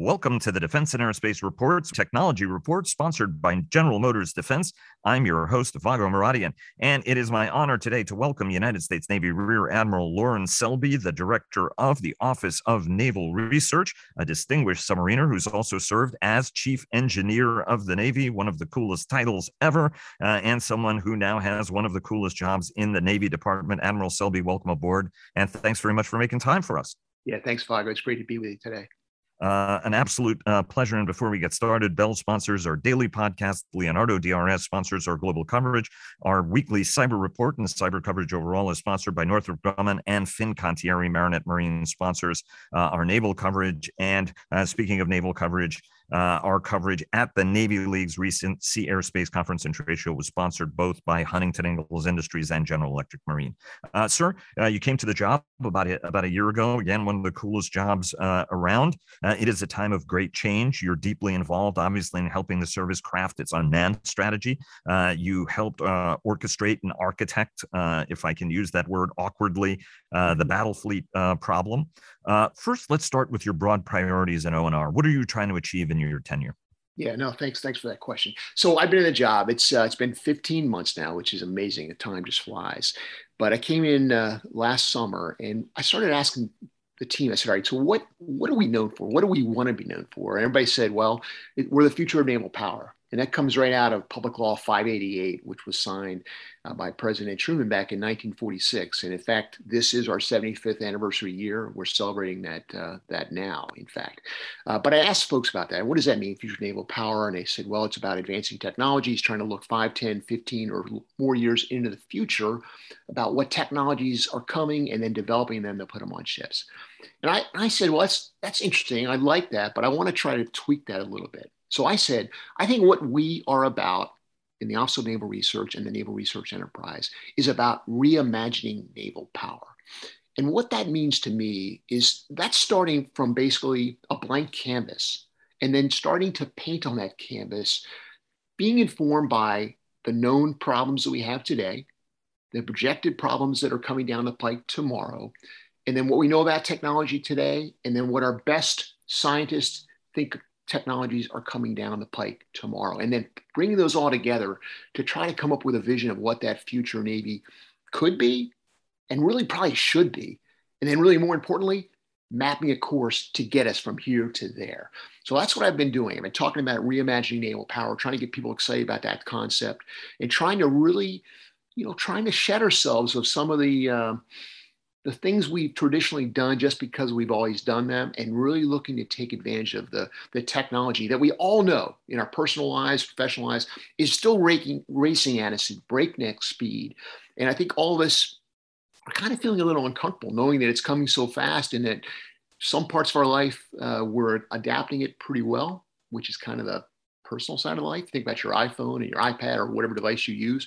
Welcome to the Defense and Aerospace Reports Technology Report, sponsored by General Motors Defense. I'm your host, Vago Muradian, and it is my honor today to welcome United States Navy Rear Admiral Lorin Selby, the director of the Office of Naval Research, a distinguished submariner who's also served as Chief Engineer of the Navy, one of the coolest titles ever, uh, and someone who now has one of the coolest jobs in the Navy Department. Admiral Selby, welcome aboard, and thanks very much for making time for us. Yeah, thanks, Vago. It's great to be with you today. Uh, an absolute uh, pleasure. And before we get started, Bell sponsors our daily podcast. Leonardo DRS sponsors our global coverage. Our weekly cyber report and cyber coverage overall is sponsored by Northrop Grumman and Fincantieri Marinette Marine sponsors uh, our naval coverage. And uh, speaking of naval coverage, uh, our coverage at the Navy League's recent Sea Airspace Conference and Trade Show was sponsored both by Huntington Ingalls Industries and General Electric Marine. Uh, sir, uh, you came to the job about a, about a year ago. Again, one of the coolest jobs uh, around. Uh, it is a time of great change. You're deeply involved, obviously, in helping the service craft its unmanned strategy. Uh, you helped orchestrate and architect, if I can use that word awkwardly, the battle fleet problem. first, let's start with your broad priorities in ONR. What are you trying to achieve in your tenure? Yeah, no, thanks. Thanks for that question. So I've been in the job. It's uh, it's been 15 months now, which is amazing. The time just flies. But I came in uh, last summer and I started asking the team. I said, "All right, so what what are we known for? What do we want to be known for?" And everybody said, "Well, it, we're the future of naval power." And that comes right out of Public Law 588, which was signed uh, by President Truman back in 1946. And in fact, this is our 75th anniversary year. We're celebrating that uh, that now, in fact. Uh, but I asked folks about that. What does that mean, future naval power? And they said, well, it's about advancing technologies, trying to look 5, 10, 15, or more years into the future about what technologies are coming and then developing them to put them on ships. And I, I said, well, that's, that's interesting. I like that, but I want to try to tweak that a little bit. So I said, I think what we are about in the Office of Naval Research and the Naval Research Enterprise is about reimagining naval power. And what that means to me is that's starting from basically a blank canvas and then starting to paint on that canvas, being informed by the known problems that we have today, the projected problems that are coming down the pike tomorrow, and then what we know about technology today, and then what our best scientists think technologies are coming down the pike tomorrow. And then bringing those all together to try to come up with a vision of what that future Navy could be and really probably should be. And then, really more importantly, mapping a course to get us from here to there. So that's what I've been doing. I've been talking about reimagining naval power, trying to get people excited about that concept, and trying to really, you know, trying to shed ourselves of some of the. Uh, the things we've traditionally done just because we've always done them and really looking to take advantage of the, the technology that we all know in our personal lives, professional lives, is still raking, racing at us at breakneck speed. And I think all of us are kind of feeling a little uncomfortable knowing that it's coming so fast and that some parts of our life uh, we're adapting it pretty well, which is kind of the personal side of life. Think about your iPhone and your iPad or whatever device you use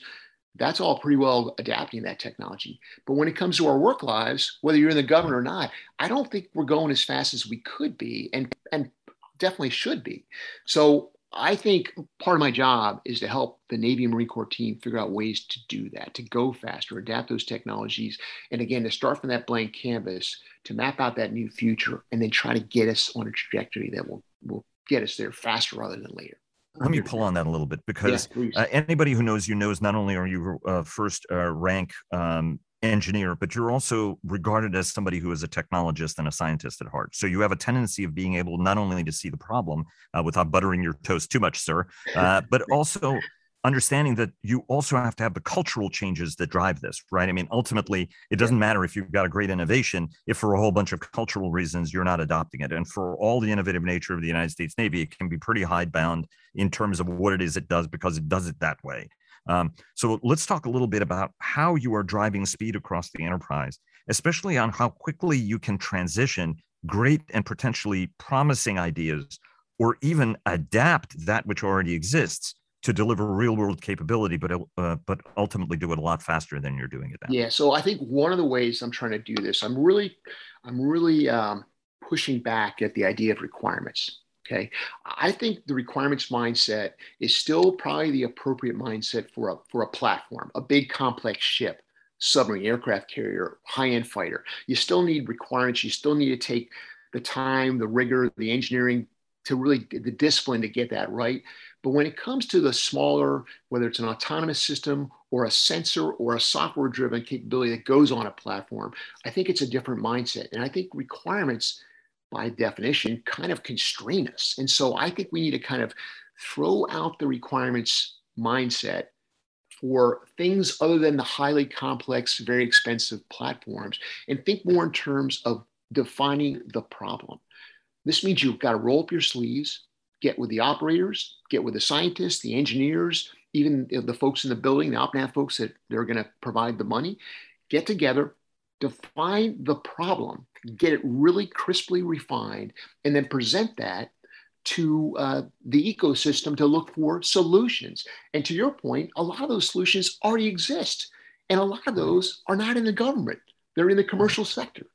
that's all pretty well adapting that technology. But when it comes to our work lives, whether you're in the government or not, I don't think we're going as fast as we could be and, and definitely should be. So I think part of my job is to help the Navy and Marine Corps team figure out ways to do that, to go faster, adapt those technologies, and again, to start from that blank canvas, to map out that new future, and then try to get us on a trajectory that will, will get us there faster rather than later let me pull on that a little bit because uh, anybody who knows you knows not only are you uh, first uh, rank um, engineer, but you're also regarded as somebody who is a technologist and a scientist at heart. So you have a tendency of being able not only to see the problem uh, without buttering your toast too much, sir, uh, but also understanding that you also have to have the cultural changes that drive this, right? I mean, ultimately, it doesn't matter if you've got a great innovation if for a whole bunch of cultural reasons you're not adopting it. And for all the innovative nature of the United States Navy, it can be pretty hidebound in terms of what it is it does because it does it that way. Um, so let's talk a little bit about how you are driving speed across the enterprise, especially on how quickly you can transition great and potentially promising ideas or even adapt that which already exists to deliver real world capability, but uh, but ultimately do it a lot faster than you're doing it now. Yeah. So I think one of the ways I'm trying to do this, I'm really, I'm really um, pushing back at the idea of requirements. Okay. I think the requirements mindset is still probably the appropriate mindset for a for a platform, a big complex ship, submarine, aircraft carrier, high-end fighter. You still need requirements. You still need to take the time, the rigor, the engineering to really the discipline to get that right. But when it comes to the smaller, whether it's an autonomous system or a sensor or a software driven capability that goes on a platform, I think it's a different mindset. And I think requirements, by definition, kind of constrain us. And so I think we need to kind of throw out the requirements mindset for things other than the highly complex, very expensive platforms and think more in terms of defining the problem. This means you've got to roll up your sleeves, get with the operators, get with the scientists, the engineers, even the folks in the building, the OpNav folks that they're going to provide the money, get together, define the problem, get it really crisply refined, and then present that to uh, the ecosystem to look for solutions. And to your point, a lot of those solutions already exist. And a lot of those are not in the government, they're in the commercial sector.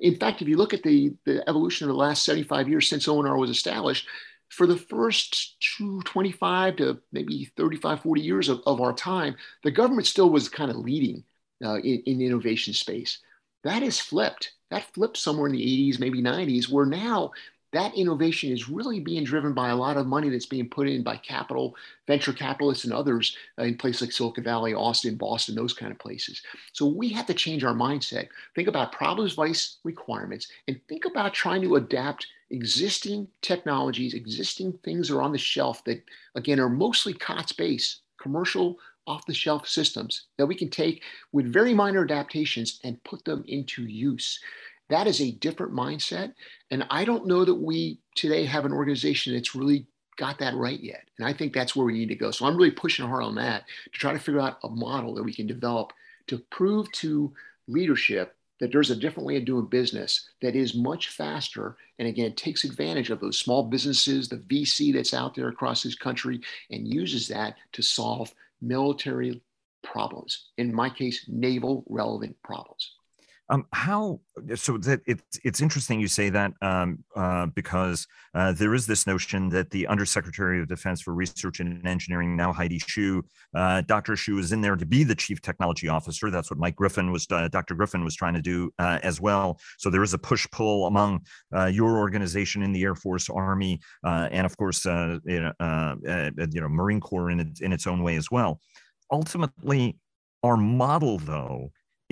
In fact, if you look at the, the evolution of the last 75 years since ONR was established, for the first 25 to maybe 35, 40 years of, of our time, the government still was kind of leading uh, in, in innovation space. That has flipped. That flipped somewhere in the 80s, maybe 90s, where now that innovation is really being driven by a lot of money that's being put in by capital, venture capitalists, and others uh, in places like Silicon Valley, Austin, Boston, those kind of places. So we have to change our mindset. Think about problems, vice, requirements, and think about trying to adapt existing technologies, existing things that are on the shelf that, again, are mostly COTS based, commercial off the shelf systems that we can take with very minor adaptations and put them into use. That is a different mindset. And I don't know that we today have an organization that's really got that right yet. And I think that's where we need to go. So I'm really pushing hard on that to try to figure out a model that we can develop to prove to leadership that there's a different way of doing business that is much faster. And again takes advantage of those small businesses the vc that's out there across this country and uses that to solve military problems. In my case naval relevant problems um, how so that it's it's interesting you say that um, uh, because uh, there is this notion that the Undersecretary of Defense for Research and Engineering now Heidi Shyu, uh, Dr. Shyu is in there to be the Chief Technology Officer. That's what Mike Griffin was, uh, Dr. Griffin was trying to do uh, as well. So there is a push pull among uh, your organization in the Air Force, Army, and of course, you know, you know, Marine Corps in its, in its own way as well. Ultimately, our model though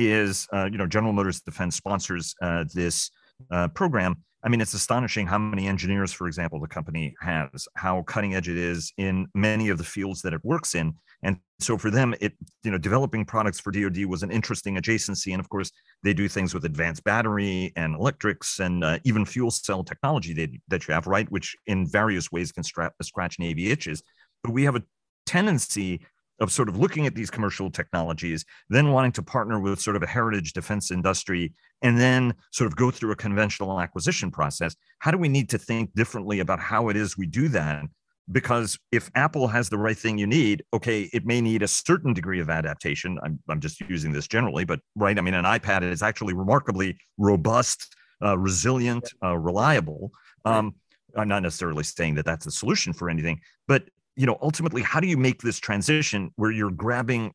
is, uh, you know, General Motors Defense sponsors uh, this uh, program. I mean, it's astonishing how many engineers, for example, the company has, how cutting edge it is in many of the fields that it works in. And so for them, it, you know, developing products for DoD was an interesting adjacency. And of course, they do things with advanced battery and electrics and uh, even fuel cell technology that, that you have, right? Which in various ways can stra- scratch Navy itches. But we have a tendency of sort of looking at these commercial technologies, then wanting to partner with sort of a heritage defense industry, and then sort of go through a conventional acquisition process. How do we need to think differently about how it is we do that? Because if Apple has the right thing you need, okay, it may need a certain degree of adaptation. I'm, I'm just using this generally, but right. I mean, an iPad is actually remarkably robust, uh, resilient, uh, reliable. Um, I'm not necessarily saying that that's the solution for anything, but you know, ultimately, how do you make this transition where you're grabbing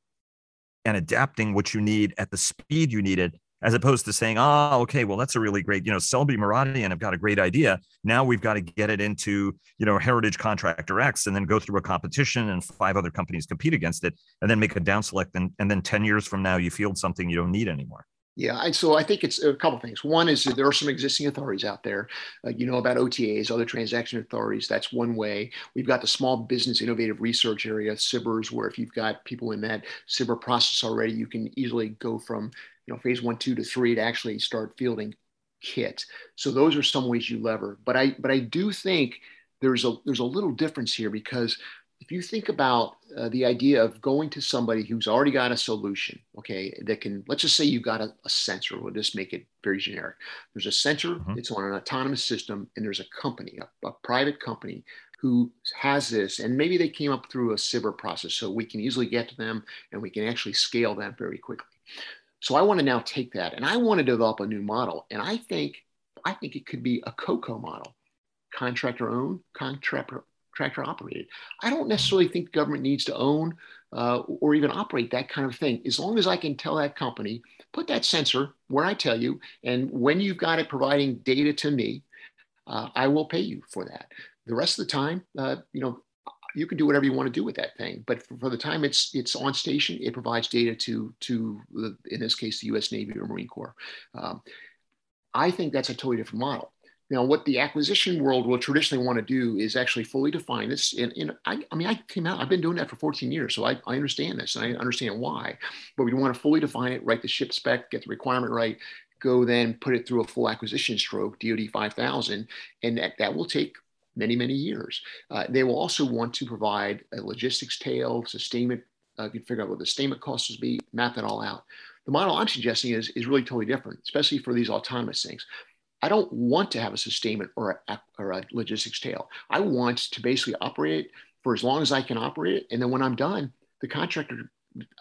and adapting what you need at the speed you need it, as opposed to saying, oh, okay, well, that's a really great, you know, Selby Muradian have got a great idea. Now we've got to get it into, you know, Heritage Contractor X and then go through a competition and five other companies compete against it and then make a down select. And, and then 10 years from now, you field something you don't need anymore. Yeah, and so I think it's a couple things. One is there are some existing authorities out there. Uh, you know about OTAs, other transaction authorities. That's one way. We've got the Small Business Innovative Research Area, SBIRS, where if you've got people in that SBIR process already, you can easily go from you know phase one, two to three to actually start fielding kit. So those are some ways you lever. But I but I do think there's a there's a little difference here because if you think about uh, the idea of going to somebody who's already got a solution, okay, that can, let's just say you've got a, a sensor, we'll just make it very generic. There's a sensor, mm-hmm. it's on an autonomous system, and there's a company, a, a, private company who has this, and maybe they came up through a SBIR process, so we can easily get to them and we can actually scale them very quickly. So I want to now take that and I want to develop a new model. And I think, I think it could be a COCO model, contractor owned, contractor tractor operated. I don't necessarily think the government needs to own uh, or even operate that kind of thing. As long as I can tell that company, put that sensor where I tell you, and when you've got it providing data to me, uh, I will pay you for that. The rest of the time, uh, you know, you can do whatever you want to do with that thing. But for, for, the time it's it's on station, it provides data to to the, in this case the U.S. Navy or Marine Corps. Um, I think that's a totally different model. Now, what the acquisition world will traditionally want to do is actually fully define this. And, and I, I, mean, I came out, I've been doing that for 14 years, so I, I understand this and I understand why. But we want to fully define it, write the ship spec, get the requirement right, go then put it through a full acquisition stroke, DoD 5000, and that, that will take many, many years. Uh, they will also want to provide a logistics tail, sustainment. Uh, you can figure out what the sustainment costs will be, map that all out. The model I'm suggesting is, is really totally different, especially for these autonomous things. I don't want to have a sustainment or a, or a logistics tail. I want to basically operate it for as long as I can operate it. And then when I'm done, the contractor,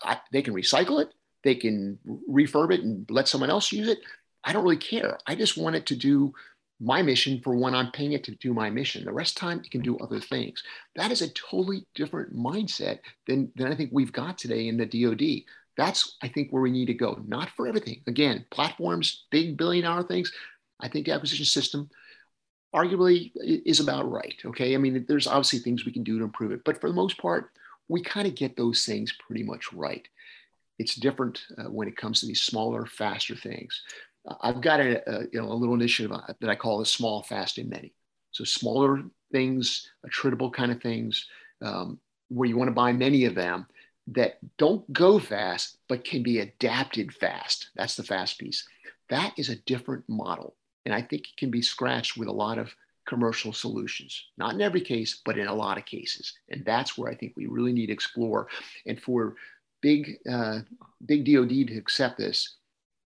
I, they can recycle it, they can refurb it and let someone else use it. I don't really care. I just want it to do my mission for when I'm paying it to do my mission. The rest of the time, it can do other things. That is a totally different mindset than, than I think we've got today in the DoD. That's, I think, where we need to go. Not for everything. Again, platforms, big billion dollar things, I think the acquisition system arguably is about right. Okay. I mean, there's obviously things we can do to improve it, but for the most part, we kind of get those things pretty much right. It's different uh, when it comes to these smaller, faster things. I've got a, a, you know, a little initiative uh, that I call the small, fast, and many. So smaller things, attritable kind of things, um, where you want to buy many of them that don't go fast, but can be adapted fast. That's the fast piece. That is a different model. And I think it can be scratched with a lot of commercial solutions. Not in every case, but in a lot of cases. And that's where I think we really need to explore. And for big, uh, big DoD to accept this,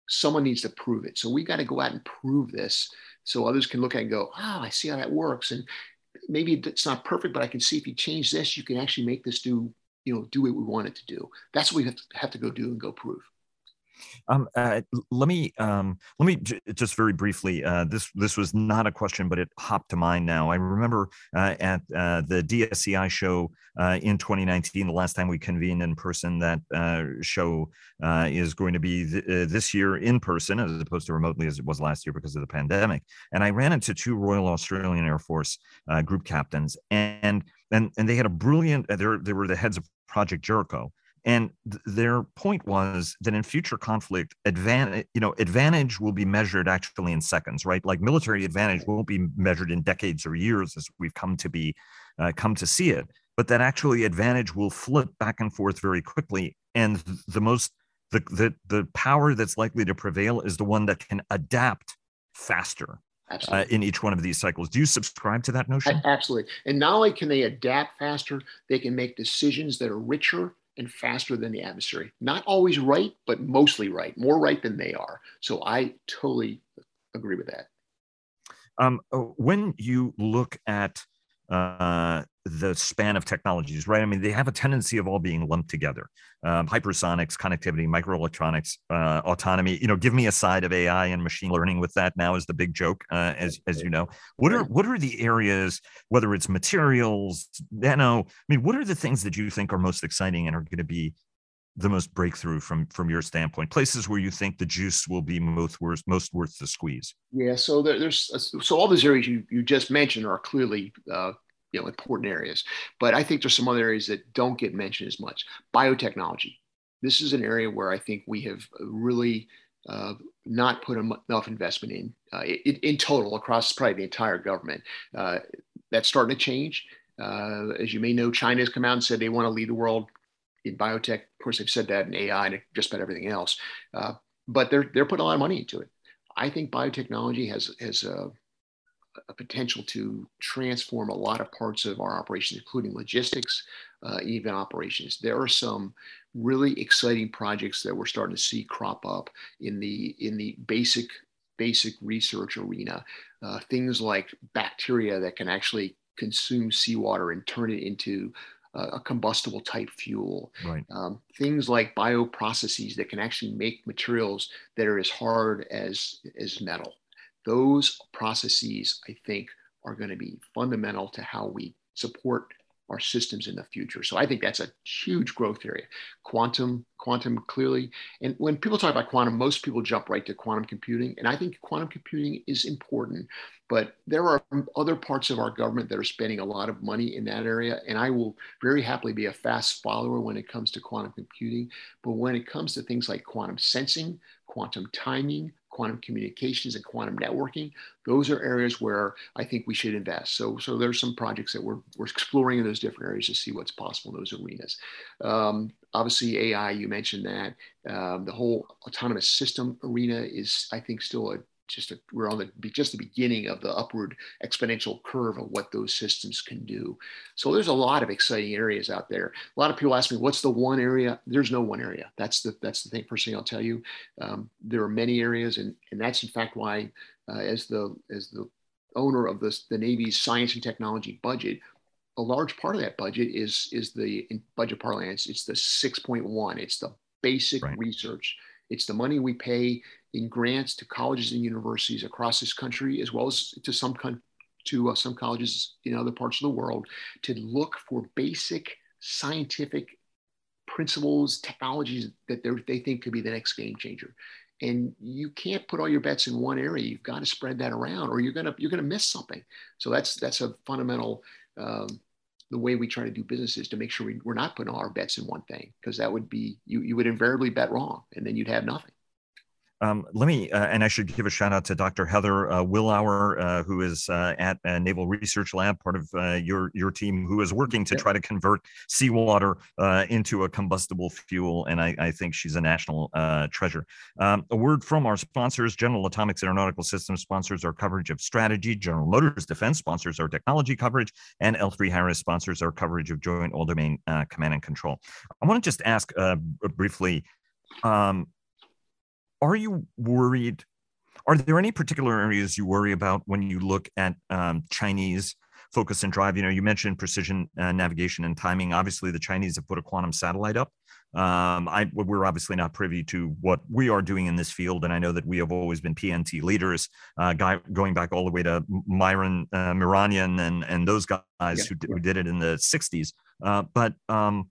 someone needs to prove it. So we've got to go out and prove this so others can look at it and go, oh, I see how that works. And maybe it's not perfect, but I can see if you change this, you can actually make this do, you know, do what we want it to do. That's what we have to, have to go do and go prove. Um, uh, let me um, let me j- just very briefly. Uh, this this was not a question, but it hopped to mind now. I remember uh, at uh, the DSEI show uh, in 2019, the last time we convened in person. That uh, show is going to be th- this year in person, as opposed to remotely as it was last year because of the pandemic. And I ran into two Royal Australian Air Force group captains, and and and they had a brilliant. they they were the heads of Project Jericho and th- their point was that in future conflict advantage you know advantage will be measured actually in seconds right like military advantage won't be measured in decades or years as we've come to be uh, come to see it but that actually advantage will flip back and forth very quickly and the most the, the the power that's likely to prevail is the one that can adapt faster uh, in each one of these cycles. Do you subscribe to that notion? Absolutely. And not only can they adapt faster, they can make decisions that are richer and faster than the adversary. Not always right, but mostly right, more right than they are. So I totally agree with that. Um, oh, when you look at uh, the span of technologies, right? I mean, they have a tendency of all being lumped together. Um, hypersonics, connectivity, microelectronics, uh, autonomy. You know, give me a side of AI and machine learning with that. Now is the big joke, uh, as as you know. What are what are the areas, whether it's materials, nano? I mean, what are the things that you think are most exciting and are going to be the most breakthrough from from your standpoint places where you think the juice will be most worth most worth the squeeze yeah so there, there's so all those areas you, you just mentioned are clearly uh, you know important areas but i think there's some other areas that don't get mentioned as much biotechnology this is an area where i think we have really uh, not put enough investment in uh, in, in, total across probably the entire government uh, that's starting to change uh, as you may know china has come out and said they want to lead the world in biotech. Of course, they've said that in AI and just about everything else. Uh, but they're they're putting a lot of money into it. I think biotechnology has has a, potential to transform a lot of parts of our operations, including logistics, uh, even operations. There are some really exciting projects that we're starting to see crop up in the in the basic basic research arena. Uh, things like bacteria that can actually consume seawater and turn it into a combustible type fuel. Right. Um, things like bioprocesses that can actually make materials that are as hard as, as metal. Those processes, I think, are going to be fundamental to how we support our systems in the future. So I think that's a huge growth area. Quantum, quantum clearly. And when people talk about quantum, most people jump right to quantum computing. And I think quantum computing is important, but there are other parts of our government that are spending a lot of money in that area. And I will very happily be a fast follower when it comes to quantum computing. But when it comes to things like quantum sensing, quantum timing, quantum communications and quantum networking. Those are areas where I think we should invest. So, so there's some projects that we're, we're exploring in those different areas to see what's possible in those arenas. Um, obviously, AI, you mentioned that. Um, the whole autonomous system arena is, I think, still a just a, we're on the just the beginning of the upward exponential curve of what those systems can do. So there's a lot of exciting areas out there. A lot of people ask me, "What's the one area?" There's no one area. That's the that's the thing. First thing I'll tell you, um, there are many areas, and and that's in fact why, uh, as the as the owner of the the Navy's science and technology budget, a large part of that budget is is the in budget parlance. It's the 6.1. It's the basic right. research. It's the money we pay in grants to colleges and universities across this country, as well as to some to uh, some colleges in other parts of the world, to look for basic scientific principles, technologies that they think could be the next game changer. And you can't put all your bets in one area. You've got to spread that around, or you're gonna you're gonna miss something. So that's that's a fundamental. Um, the way we try to do business is to make sure we, we're not putting all our bets in one thing because that would be you you would invariably bet wrong and then you'd have nothing. Um, let me, uh, and I should give a shout out to Dr. Heather uh, Willauer, uh, who is uh, at uh, Naval Research Lab, part of uh, your your team, who is working to try to convert seawater into a combustible fuel. And I, I think she's a national treasure. Um, a word from our sponsors: General Atomics Aeronautical Systems sponsors our coverage of strategy. General Motors Defense sponsors our technology coverage, and L3 Harris sponsors our coverage of Joint All Domain Command and Control. I want to just ask briefly. Um, are you worried? Are there any particular areas you worry about when you look at um, Chinese focus and drive? You know, you mentioned precision uh, navigation and timing. Obviously, the Chinese have put a quantum satellite up. Um, I, we're obviously not privy to what we are doing in this field, and I know that we have always been PNT leaders, uh, guy, going back all the way to Myron uh, Miranian and and those guys yeah. who, who, did it in the '60s. Uh, but um,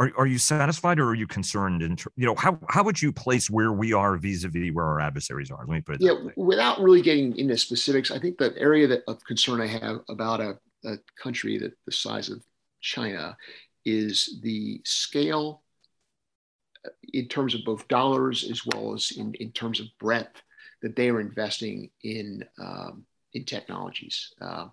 are, are you satisfied or are you concerned? And you know, how, how would you place where we are vis-a-vis where our adversaries are? Let me put it. Yeah, without really getting into specifics, I think the area that, of concern I have about a, a country that the size of China is the scale uh, in terms of both dollars as well as in, in terms of breadth that they are investing in um, in technologies. Uh,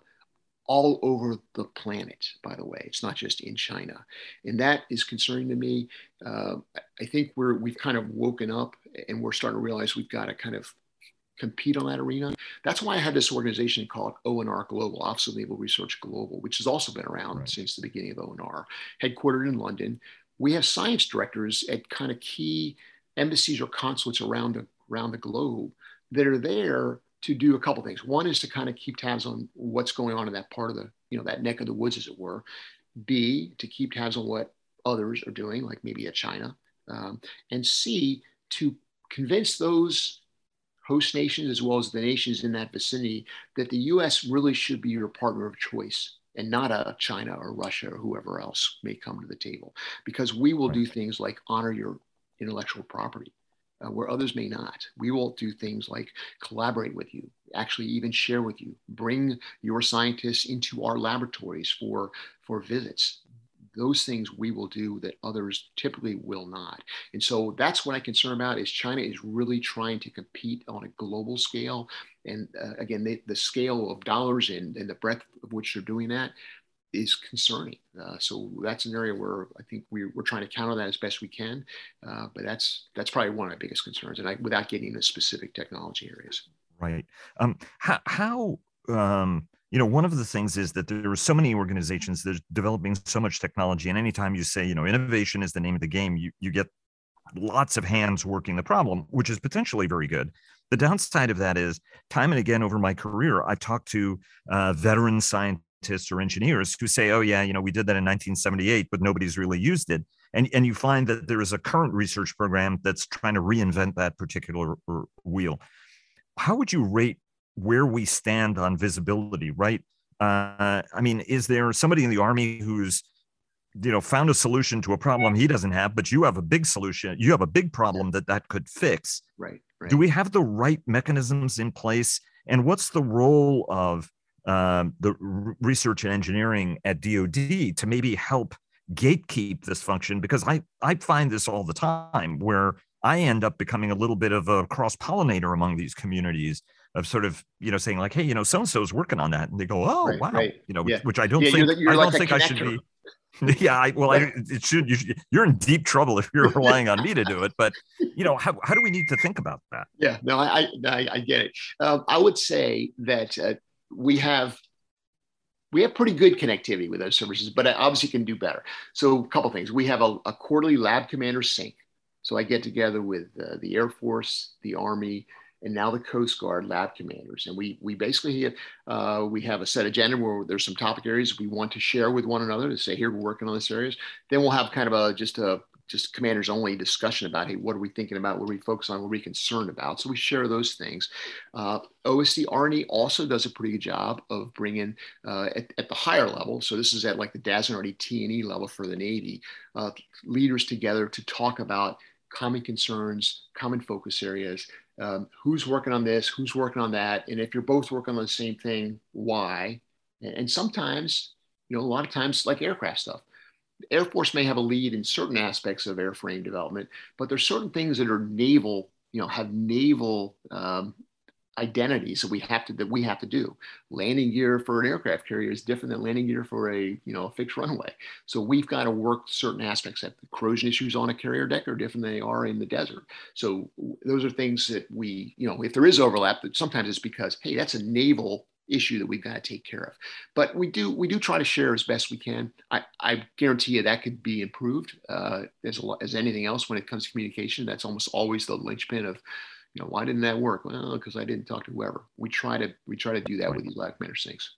all over the planet, by the way. It's not just in China. And that is concerning to me. Uh, I think we're, we've kind of woken up and we're starting to realize we've got to kind of compete on that arena. That's why I have this organization called ONR Global, Office of Naval Research Global, which has also been around right. since the beginning of ONR, headquartered in London. We have science directors at kind of key embassies or consulates around the, around the globe that are there to do a couple things. One is to kind of keep tabs on what's going on in that part of the, you know, that neck of the woods, as it were. B, to keep tabs on what others are doing, like maybe at China. Um, and C, to convince those host nations as well as the nations in that vicinity that the US really should be your partner of choice and not a China or Russia or whoever else may come to the table. Because we will do things like honor your intellectual property uh, where others may not. We will do things like collaborate with you, actually even share with you, bring your scientists into our laboratories for, for visits. Those things we will do that others typically will not. And so that's what I concern about is China is really trying to compete on a global scale. And uh, again, they, the scale of dollars and, and the breadth of which they're doing that is concerning. Uh, so that's an area where I think we, are trying to counter that as best we can. Uh, but that's that's probably one of my biggest concerns, and I, without getting into specific technology areas. Right. Um, how, how um, you know, one of the things is that there are so many organizations that are developing so much technology, and anytime you say, you know, innovation is the name of the game, you you get lots of hands working the problem, which is potentially very good. The downside of that is, time and again over my career, I've talked to uh, veteran scientists scientists or engineers who say, oh, yeah, you know, we did that in 1978, but nobody's really used it. And, and you find that there is a current research program that's trying to reinvent that particular wheel. How would you rate where we stand on visibility, right? uh, I mean, is there somebody in the army who's you know found a solution to a problem he doesn't have but you have a big solution you have a big problem that that could fix right, right. do we have the right mechanisms in place and what's the role of um, the r- research and engineering at dod to maybe help gatekeep this function because i i find this all the time where i end up becoming a little bit of a cross pollinator among these communities of sort of you know saying like hey you know so and so is working on that and they go oh right, wow right. you know yeah. which, which, i don't yeah, think you're, you're i like don't think i should be yeah, I, well, I, it should, you should, you're in deep trouble if you're relying on me to do it. But you know, how, how do we need to think about that? Yeah, no, I I, I get it. Um, I would say that uh, we have we have pretty good connectivity with those services, but I obviously can do better. So a couple things: we have a, a quarterly lab commander sync. So I get together with uh, the Air Force, the Army, and now the Coast Guard lab commanders. And we we basically have, uh, we have a set agenda where there's some topic areas we want to share with one another to say here we're working on this areas. Then we'll have kind of a just a just commanders only discussion about hey what are we thinking about? What are we focused on? What are we concerned about? So we share those things. Uh, osd R&E also does a pretty good job of bringing uh, at, at, the higher level. So this is at like the DAS and T&E level for the navy uh, leaders together to talk about common concerns common focus areas um, who's working on this, who's working on that, and if you're both working on the same thing, why? And sometimes, you know, a lot of times, like aircraft stuff, Air Force may have a lead in certain aspects of airframe development, but there's certain things that are naval, you know, have naval um, identities that we have to that we have to do. Landing gear for an aircraft carrier is different than landing gear for a you know a fixed runway. So we've got to work certain aspects that the corrosion issues on a carrier deck are different than they are in the desert. So those are things that we you know if there is overlap, sometimes it's because hey that's a naval issue that we've got to take care of. But we do we do try to share as best we can. I, I guarantee you that could be improved uh, as a, as anything else when it comes to communication. That's almost always the linchpin of you know, why didn't that work? Well, because I didn't talk to whoever. We try to we try to do that with these Black Matter sinks.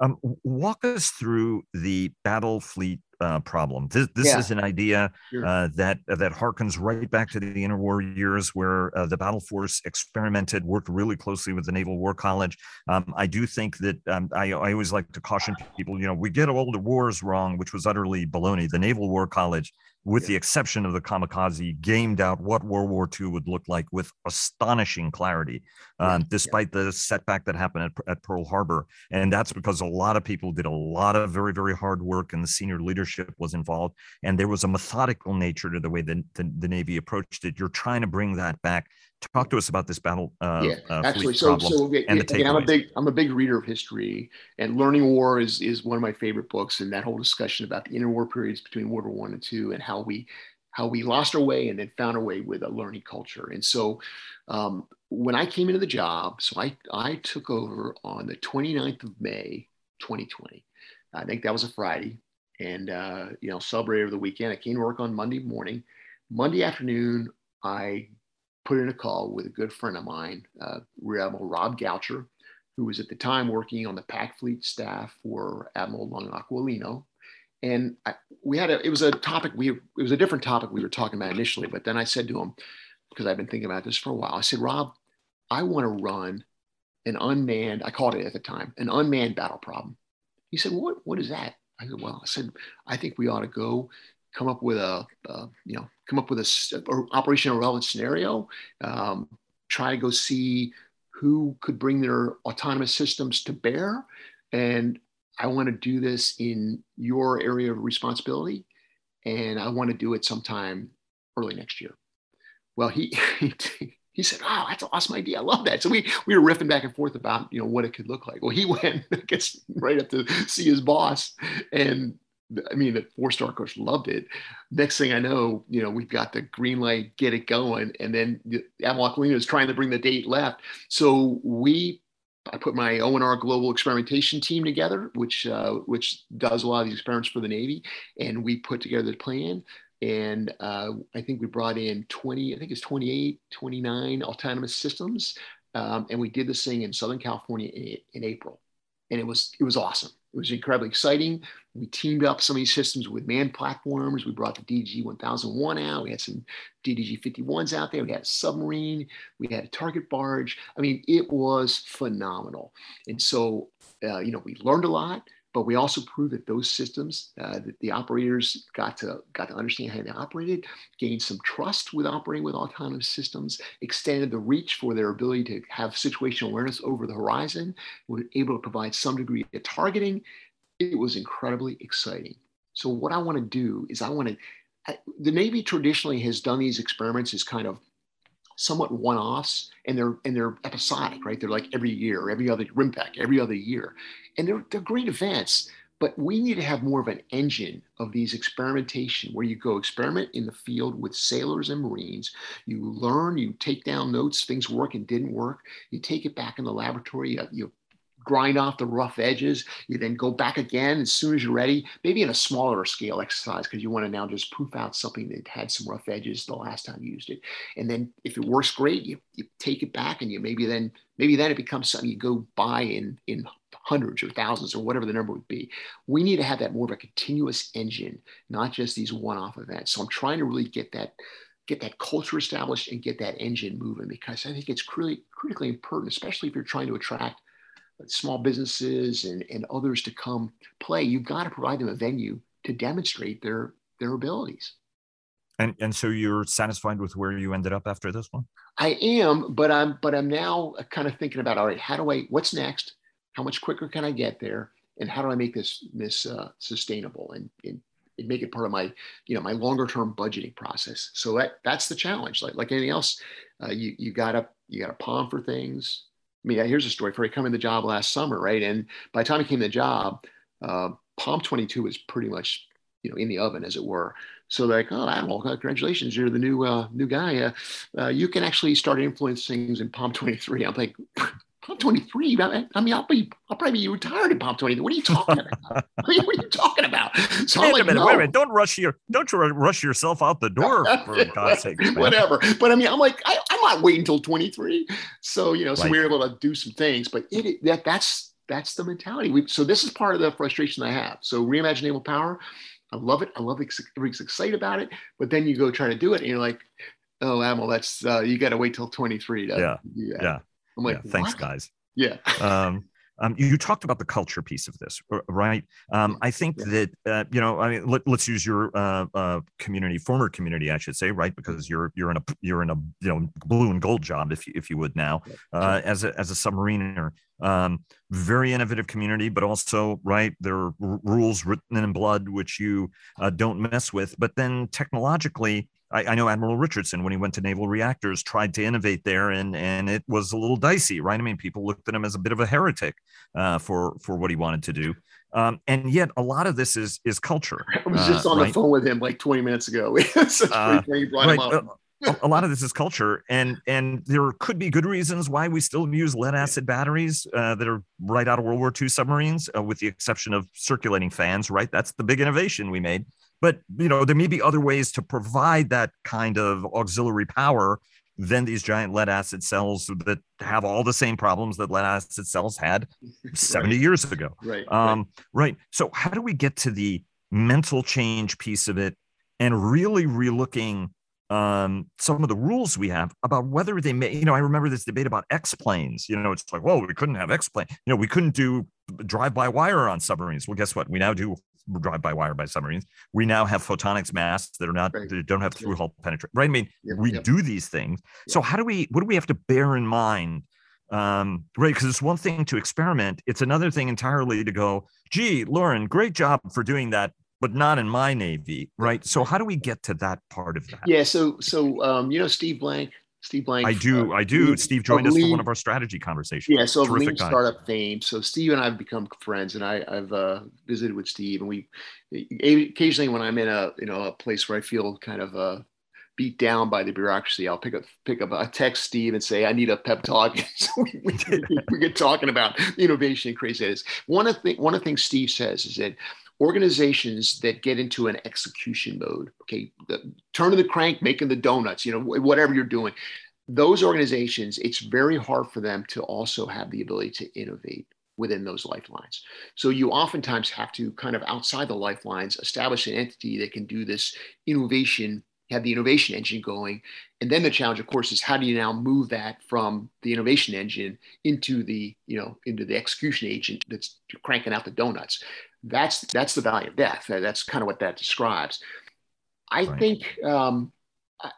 Um, walk us through the battle fleet uh, problem. This, this yeah. is an idea uh, that uh, that harkens right back to the interwar years, where uh, the battle force experimented, worked really closely with the Naval War College. Um, I do think that um, I, I, always like to caution people. You know, we get all the wars wrong, which was utterly baloney. The Naval War College with the exception of the kamikaze, gamed out what World War II would look like with astonishing clarity, um, despite the setback that happened at, at, Pearl Harbor. And that's because a lot of people did a lot of very, very hard work, and the senior leadership was involved. And there was a methodical nature to the way that the, the Navy approached it. You're trying to bring that back talk to us about this battle. Uh, yeah, uh, actually, so so and again, I'm a big I'm a big reader of history, and Learning War is is one of my favorite books, and that whole discussion about the interwar periods between World War One and Two, and how we how we lost our way and then found our way with a learning culture. And so, um, when I came into the job, so I I took over on the 29th of May, 2020. I think that was a Friday, and uh, you know, celebrated over the weekend. I came to work on Monday morning. Monday afternoon, I put in a call with a good friend of mine, uh, Rear Admiral Rob Gaucher, who was at the time working on the PAC fleet staff for Admiral Lung Aquilino. And I, we had a, it was a topic, we, it was a different topic we were talking about initially, but then I said to him, because I've been thinking about this for a while, I said, Rob, I want to run an unmanned, I called it at the time, an unmanned battle problem. He said, what, what is that? I said, well, I said, I think we ought to go come up with a, you know, come up with a, operational relevant scenario, um, try to go see who could bring their autonomous systems to bear. And I want to do this in your area of responsibility. And I want to do it sometime early next year. Well, he, he, said, "Oh, that's an awesome idea. I love that." So we we were riffing back and forth about you know what it could look like. Well, he went, I guess, right up to see his boss, and I mean, the four star coach loved it. Next thing I know, you know, we've got the green light, get it going. And then Admiral Aquilino is trying to bring the date left. So we, I put my ONR global experimentation team together, which, uh, which does a lot of these experiments for the Navy. And we put together the plan. And uh, I think we brought in 20, I think it's 28, 29 autonomous systems. Um, and we did this thing in Southern California in, in April. and it was it was awesome. It was incredibly exciting. We teamed up some of these systems with manned platforms. We brought the DDG 1001 out. We had some DDG 51s out there. We had a submarine. We had a target barge. I mean, it was phenomenal. And so, uh, you know, we learned a lot but we also proved that those systems uh, that the operators got to got to understand how they operated gained some trust with operating with autonomous systems extended the reach for their ability to have situational awareness over the horizon were able to provide some degree of targeting it was incredibly exciting so what i want to do is i want to the navy traditionally has done these experiments as kind of somewhat one-offs and they're and they're episodic, right? They're like every year, every other RIMPAC, every other year. And they're, they're great events, but we need to have more of an engine of these experimentation where you go experiment in the field with sailors and Marines. You learn, you take down notes, things work and didn't work. You take it back in the laboratory, uh, you, you grind off the rough edges. You then go back again as soon as you're ready, maybe in a smaller scale exercise because you want to now just proof out something that had some rough edges the last time you used it. And then if it works great, you, you take it back and you maybe then maybe then it becomes something you go buy in in hundreds or thousands or whatever the number would be. We need to have that more of a continuous engine, not just these one-off events. So I'm trying to really get that get that culture established and get that engine moving because I think it's really critically important, especially if you're trying to attract small businesses and, and others to come play, you've got to provide them a venue to demonstrate their their abilities. And and so you're satisfied with where you ended up after this one? I am, but I'm but I'm now kind of thinking about all right, how do I what's next? How much quicker can I get there? And how do I make this this uh, sustainable and, and and make it part of my you know my longer term budgeting process? So that that's the challenge. Like like anything else, uh, you you gotta you gotta POM for things. I mean, here's a story for come in the job last summer, right? And by the time he came to the job, uh, POM 22 was pretty much, you know, in the oven, as it were. So like, oh, Admiral, congratulations, you're the new uh, new guy. Uh, uh, you can actually start influencing things in POM 23. I'm like, POM 23. I mean, I'll be, I'll probably be retired in POM 23. What are you talking about? what are you talking about? So wait a minute, no. wait a minute. Don't rush your, don't rush yourself out the door for God's sake. Man. Whatever. But I mean, I'm like, I, am not waiting until 23. So you know, so right. we were able to do some things. But it that that's that's the mentality. We, so this is part of the frustration I have. So reimagine naval power. I love it. I love it. Everybody's excited about it. But then you go try to do it, and you're like, oh, Admiral, that's uh, you got to wait till 23 to yeah. Yeah. I'm like, yeah, thanks, guys. Yeah. um, um, you talked about the culture piece of this, right? Um, I think yeah. that uh, you know, I mean, let, us use your uh, uh, community, former community, I should say, right? Because you're you're in a you're in a you know blue and gold job, if you, if you would now, uh, as a as a submariner. Um, very innovative community, but also right there are r- rules written in blood which you uh, don't mess with. But then technologically, I, I, know Admiral Richardson, when he went to Naval Reactors, tried to innovate there, and and it was a little dicey, right? I mean, people looked at him as a bit of a heretic uh, for for what he wanted to do. Um, and yet, a lot of this is is culture. I was just uh, on right? the phone with him like 20 minutes ago. uh, right, uh, a, a lot of this is culture, and and there could be good reasons why we still use lead acid batteries uh, that are right out of World War II submarines, uh, with the exception of circulating fans. Right, that's the big innovation we made. But you know, there may be other ways to provide that kind of auxiliary power than these giant lead acid cells that have all the same problems that lead acid cells had 70 right. years ago. Right, um, right. Right. So how do we get to the mental change piece of it and really relooking um, some of the rules we have about whether they may, you know, I remember this debate about X planes. You know, it's like, well, we couldn't have X plane. You know, we couldn't do drive by wire on submarines. Well, guess what? We now do drive by wire by submarines. We now have photonics masts that are not right. that don't have through hull penetration. Right? I mean, yep, we yep. do these things. So how do we? What do we have to bear in mind? Um, right? Because it's one thing to experiment. It's another thing entirely to go. Gee, Lorin, great job for doing that but not in my navy right so how do we get to that part of that yeah so so um, you know steve blank Steve Blank. I do. Uh, I do. Steve joined us for one of our strategy conversations. Yeah. So Terrific lean startup fame. So Steve and I have become friends, and I, have uh, visited with Steve, and we occasionally when I'm in a you know a place where I feel kind of uh, beat down by the bureaucracy, I'll pick up pick up a text Steve and say I need a pep talk. so we, we, we, get talking about innovation and craziness. One of the one of the things Steve says is that organizations that get into an execution mode, okay, the, turning the crank, making the donuts, you know, whatever you're doing, those organizations, it's very hard for them to also have the ability to innovate. within those lifelines. So you oftentimes have to kind of outside the lifelines establish an entity that can do this innovation, have the innovation engine going. And then the challenge, of course, is how do you now move that from the innovation engine into the, you know, into the execution agent that's cranking out the donuts. That's that's the valley of death. That's kind of what that describes. I right. think um,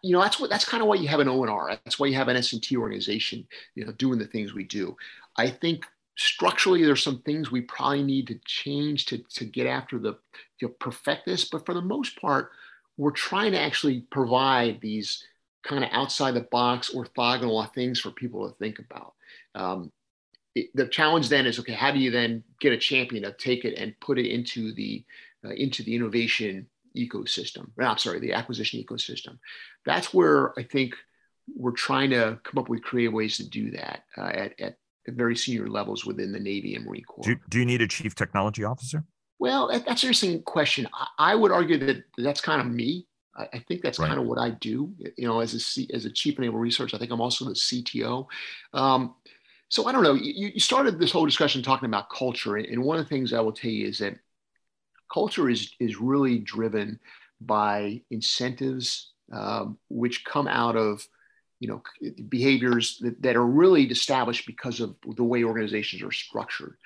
you know that's what that's kind of why you have an ONR. That's why you have an S&T organization, you know, doing the things we do. I think structurally there's some things we probably need to change to, to get after the know, perfect this but for the most part we're trying to actually provide these kind of outside the box orthogonal things for people to think about um, it, the challenge then is okay how do you then get a champion to take it and put it into the uh, into the innovation ecosystem i'm sorry the acquisition ecosystem that's where i think we're trying to come up with creative ways to do that uh, at, at at very senior levels within the Navy and Marine Corps. Do, do you need a chief technology officer? Well, that's an interesting question. I, I would argue that that's kind of me. I, I think that's right. kind of what I do. You know, as a C, as a chief naval research, I think I'm also the CTO. Um, so I don't know. You, you, started this whole discussion talking about culture, and one of the things I will tell you is that culture is is really driven by incentives um, which come out of you know behaviors that, that are really established because of the way organizations are structured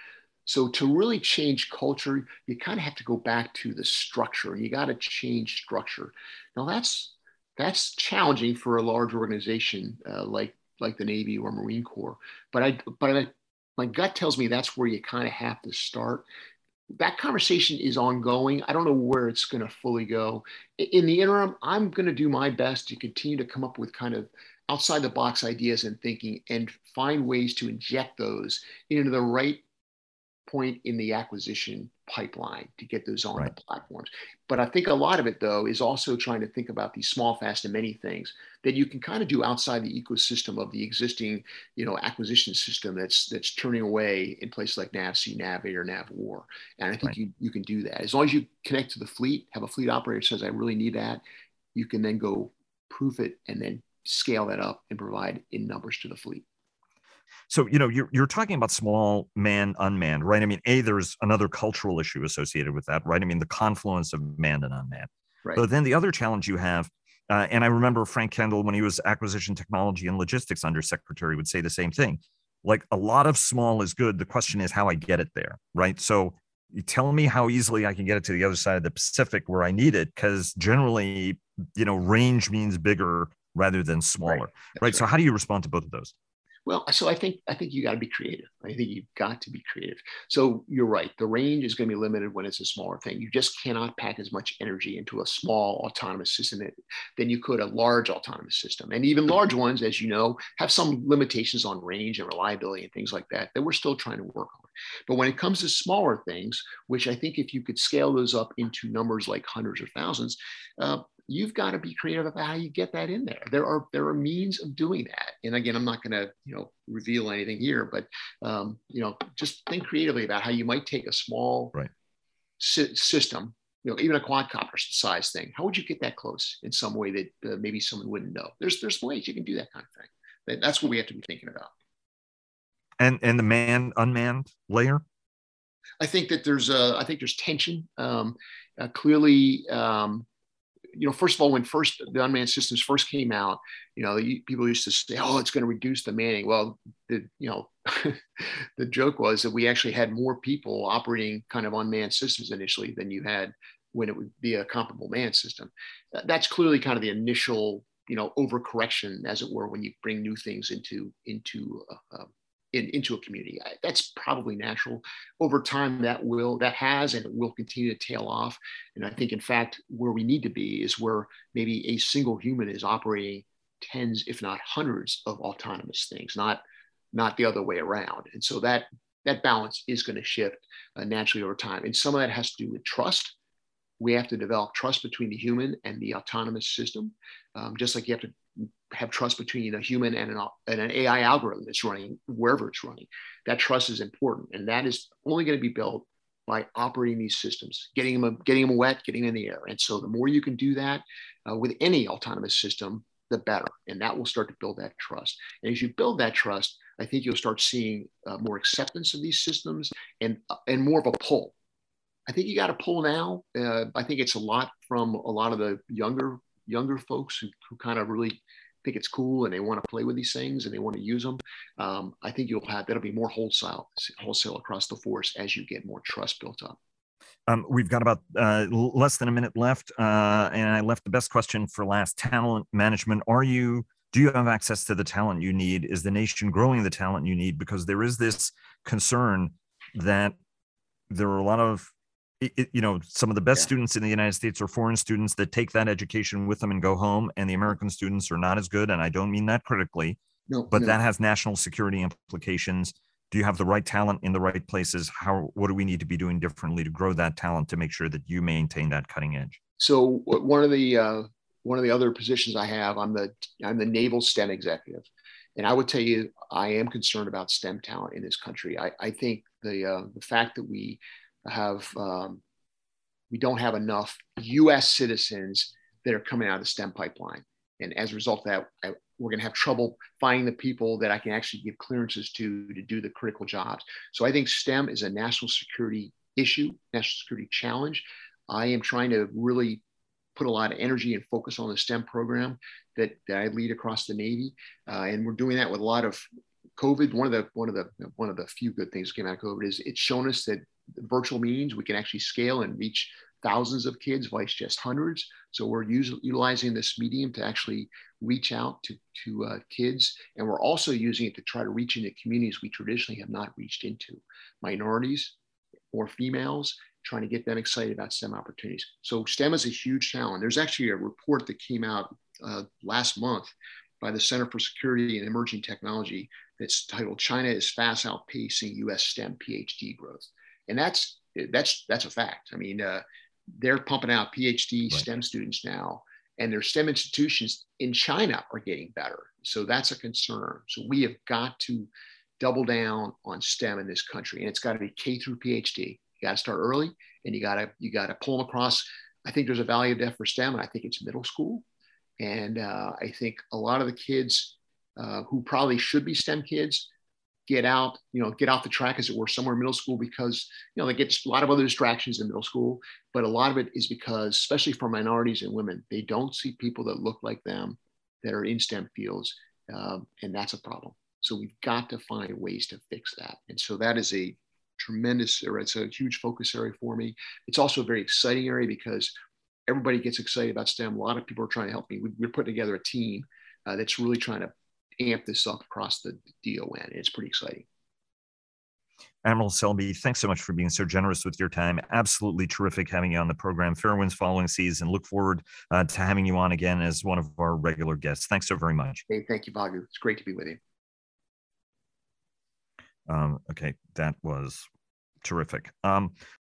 so to really change culture you kind of have to go back to the structure And you got to change structure now that's that's challenging for a large organization uh, like like the navy or marine corps but i but I, my gut tells me that's where you kind of have to start that conversation is ongoing. I don't know where it's going to fully go. In the interim, I'm going to do my best to continue to come up with kind of outside the box ideas and thinking and find ways to inject those into the right point in the acquisition pipeline to get those on right. the platforms. But I think a lot of it, though, is also trying to think about these small, fast, and many things that you can kind of do outside the ecosystem of the existing, you know, acquisition system that's that's turning away in places like NavC, NAVSEA, Navigator, NavWar. And I think right. you, you can do that. As long as you connect to the fleet, have a fleet operator says, I really need that, you can then go proof it and then scale that up and provide in numbers to the fleet. So, you know, you're, you're talking about small man unmanned, right? I mean, A, there's another cultural issue associated with that, right? I mean, the confluence of manned and unmanned. Right. But then the other challenge you have, uh, and I remember Frank Kendall, when he was acquisition technology and logistics undersecretary, would say the same thing. Like a lot of small is good. The question is how I get it there, right? So you tell me how easily I can get it to the other side of the Pacific where I need it, because generally, you know, range means bigger rather than smaller, right? right? So how do you respond to both of those? Well, so I think I think you got to be creative. I think you've got to be creative. So you're right. The range is going to be limited when it's a smaller thing. You just cannot pack as much energy into a small autonomous system than you could a large autonomous system. And even large ones, as you know, have some limitations on range and reliability and things like that that we're still trying to work on. But when it comes to smaller things, which I think if you could scale those up into numbers like hundreds or thousands, uh, you've got to be creative about how you get that in there. There are there are means of doing that. And again, I'm not going to you know reveal anything here, but um, you know just think creatively about how you might take a small right. system, you know, even a quadcopter size thing. How would you get that close in some way that uh, maybe someone wouldn't know? There's there's ways you can do that kind of thing. That's what we have to be thinking about. And and the man unmanned layer. I think that there's a I think there's tension. Um, uh, clearly. Um, you know, first of all, when first the unmanned systems first came out, you know, people used to say, "Oh, it's going to reduce the manning." Well, the you know, the joke was that we actually had more people operating kind of unmanned systems initially than you had when it would be a comparable manned system. That's clearly kind of the initial, you know, overcorrection, as it were, when you bring new things into into uh, in, into a community. That's probably natural. Over time, that will that has and it will continue to tail off. And I think, in fact, where we need to be is where maybe a single human is operating tens, if not hundreds, of autonomous things, not not the other way around. And so that that balance is going to shift uh, naturally over time. And some of that has to do with trust. We have to develop trust between the human and the autonomous system, um, just like you have to have trust between a human and an, and an AI algorithm that's running wherever it's running. That trust is important, and that is only going to be built by operating these systems, getting them getting them wet, getting them in the air. And so, the more you can do that uh, with any autonomous system, the better, and that will start to build that trust. And as you build that trust, I think you'll start seeing uh, more acceptance of these systems and uh, and more of a pull. I think you got to pull now. Uh, I think it's a lot from a lot of the younger younger folks who, who kind of really think it's cool and they want to play with these things and they want to use them. Um, I think you'll have that'll be more wholesale wholesale across the force as you get more trust built up. Um, we've got about uh, less than a minute left, uh, and I left the best question for last. Talent management. Are you? Do you have access to the talent you need? Is the nation growing the talent you need? Because there is this concern that there are a lot of it, you know some of the best yeah. students in the united states are foreign students that take that education with them and go home and the american students are not as good and i don't mean that critically no, but no. that has national security implications. Do you have the right talent in the right places? How what do we need to be doing differently to grow that talent to make sure that you maintain that cutting edge? So one of the uh, one of the other positions i have i'm the i'm the naval stem executive and i would tell you i am concerned about stem talent in this country. I, I think the uh, the fact that we have um, we don't have enough U.S. citizens that are coming out of the STEM pipeline, and as a result of that, I, we're going to have trouble finding the people that I can actually give clearances to to do the critical jobs. So I think STEM is a national security issue, national security challenge. I am trying to really put a lot of energy and focus on the STEM program that, that I lead across the Navy, uh, and we're doing that with a lot of COVID. One of the one of the one of the few good things that came out of COVID is it's shown us that virtual means we can actually scale and reach thousands of kids vice just hundreds. So we're utilizing this medium to actually reach out to, to uh, kids. And we're also using it to try to reach into communities we traditionally have not reached into. Minorities or females trying to get them excited about stem opportunities. So stem is a huge challenge. There's actually a report that came out uh, last month by the center for security and emerging technology that's titled china is fast outpacing us stem phd growth and that's that's that's a fact. I mean, uh, they're pumping out PhD right. STEM students now, and their STEM institutions in China are getting better. So that's a concern. So we have got to double down on STEM in this country, and it's got to be K through PhD. You got to start early, and you got to you got to pull them across. I think there's a value depth for STEM, and I think it's middle school. And uh, I think a lot of the kids uh, who probably should be STEM kids get out, you know, get off the track as it were somewhere in middle school because, you know, they get a lot of other distractions in middle school. But a lot of it is because, especially for minorities and women, they don't see people that look like them that are in STEM fields. Um, and that's a problem. So we've got to find ways to fix that. And so that is a tremendous, or it's a huge focus area for me. It's also a very exciting area because everybody gets excited about STEM. A lot of people are trying to help me. We're putting together a team uh, that's really trying to amp this up across the DON. It's pretty exciting. Admiral Selby, thanks so much for being so generous with your time. Absolutely terrific having you on the program. Fair winds following seas, and look forward uh, to having you on again as one of our regular guests. Thanks so very much. Hey, thank you, Vago. It's great to be with you. Um, okay, that was terrific. Um,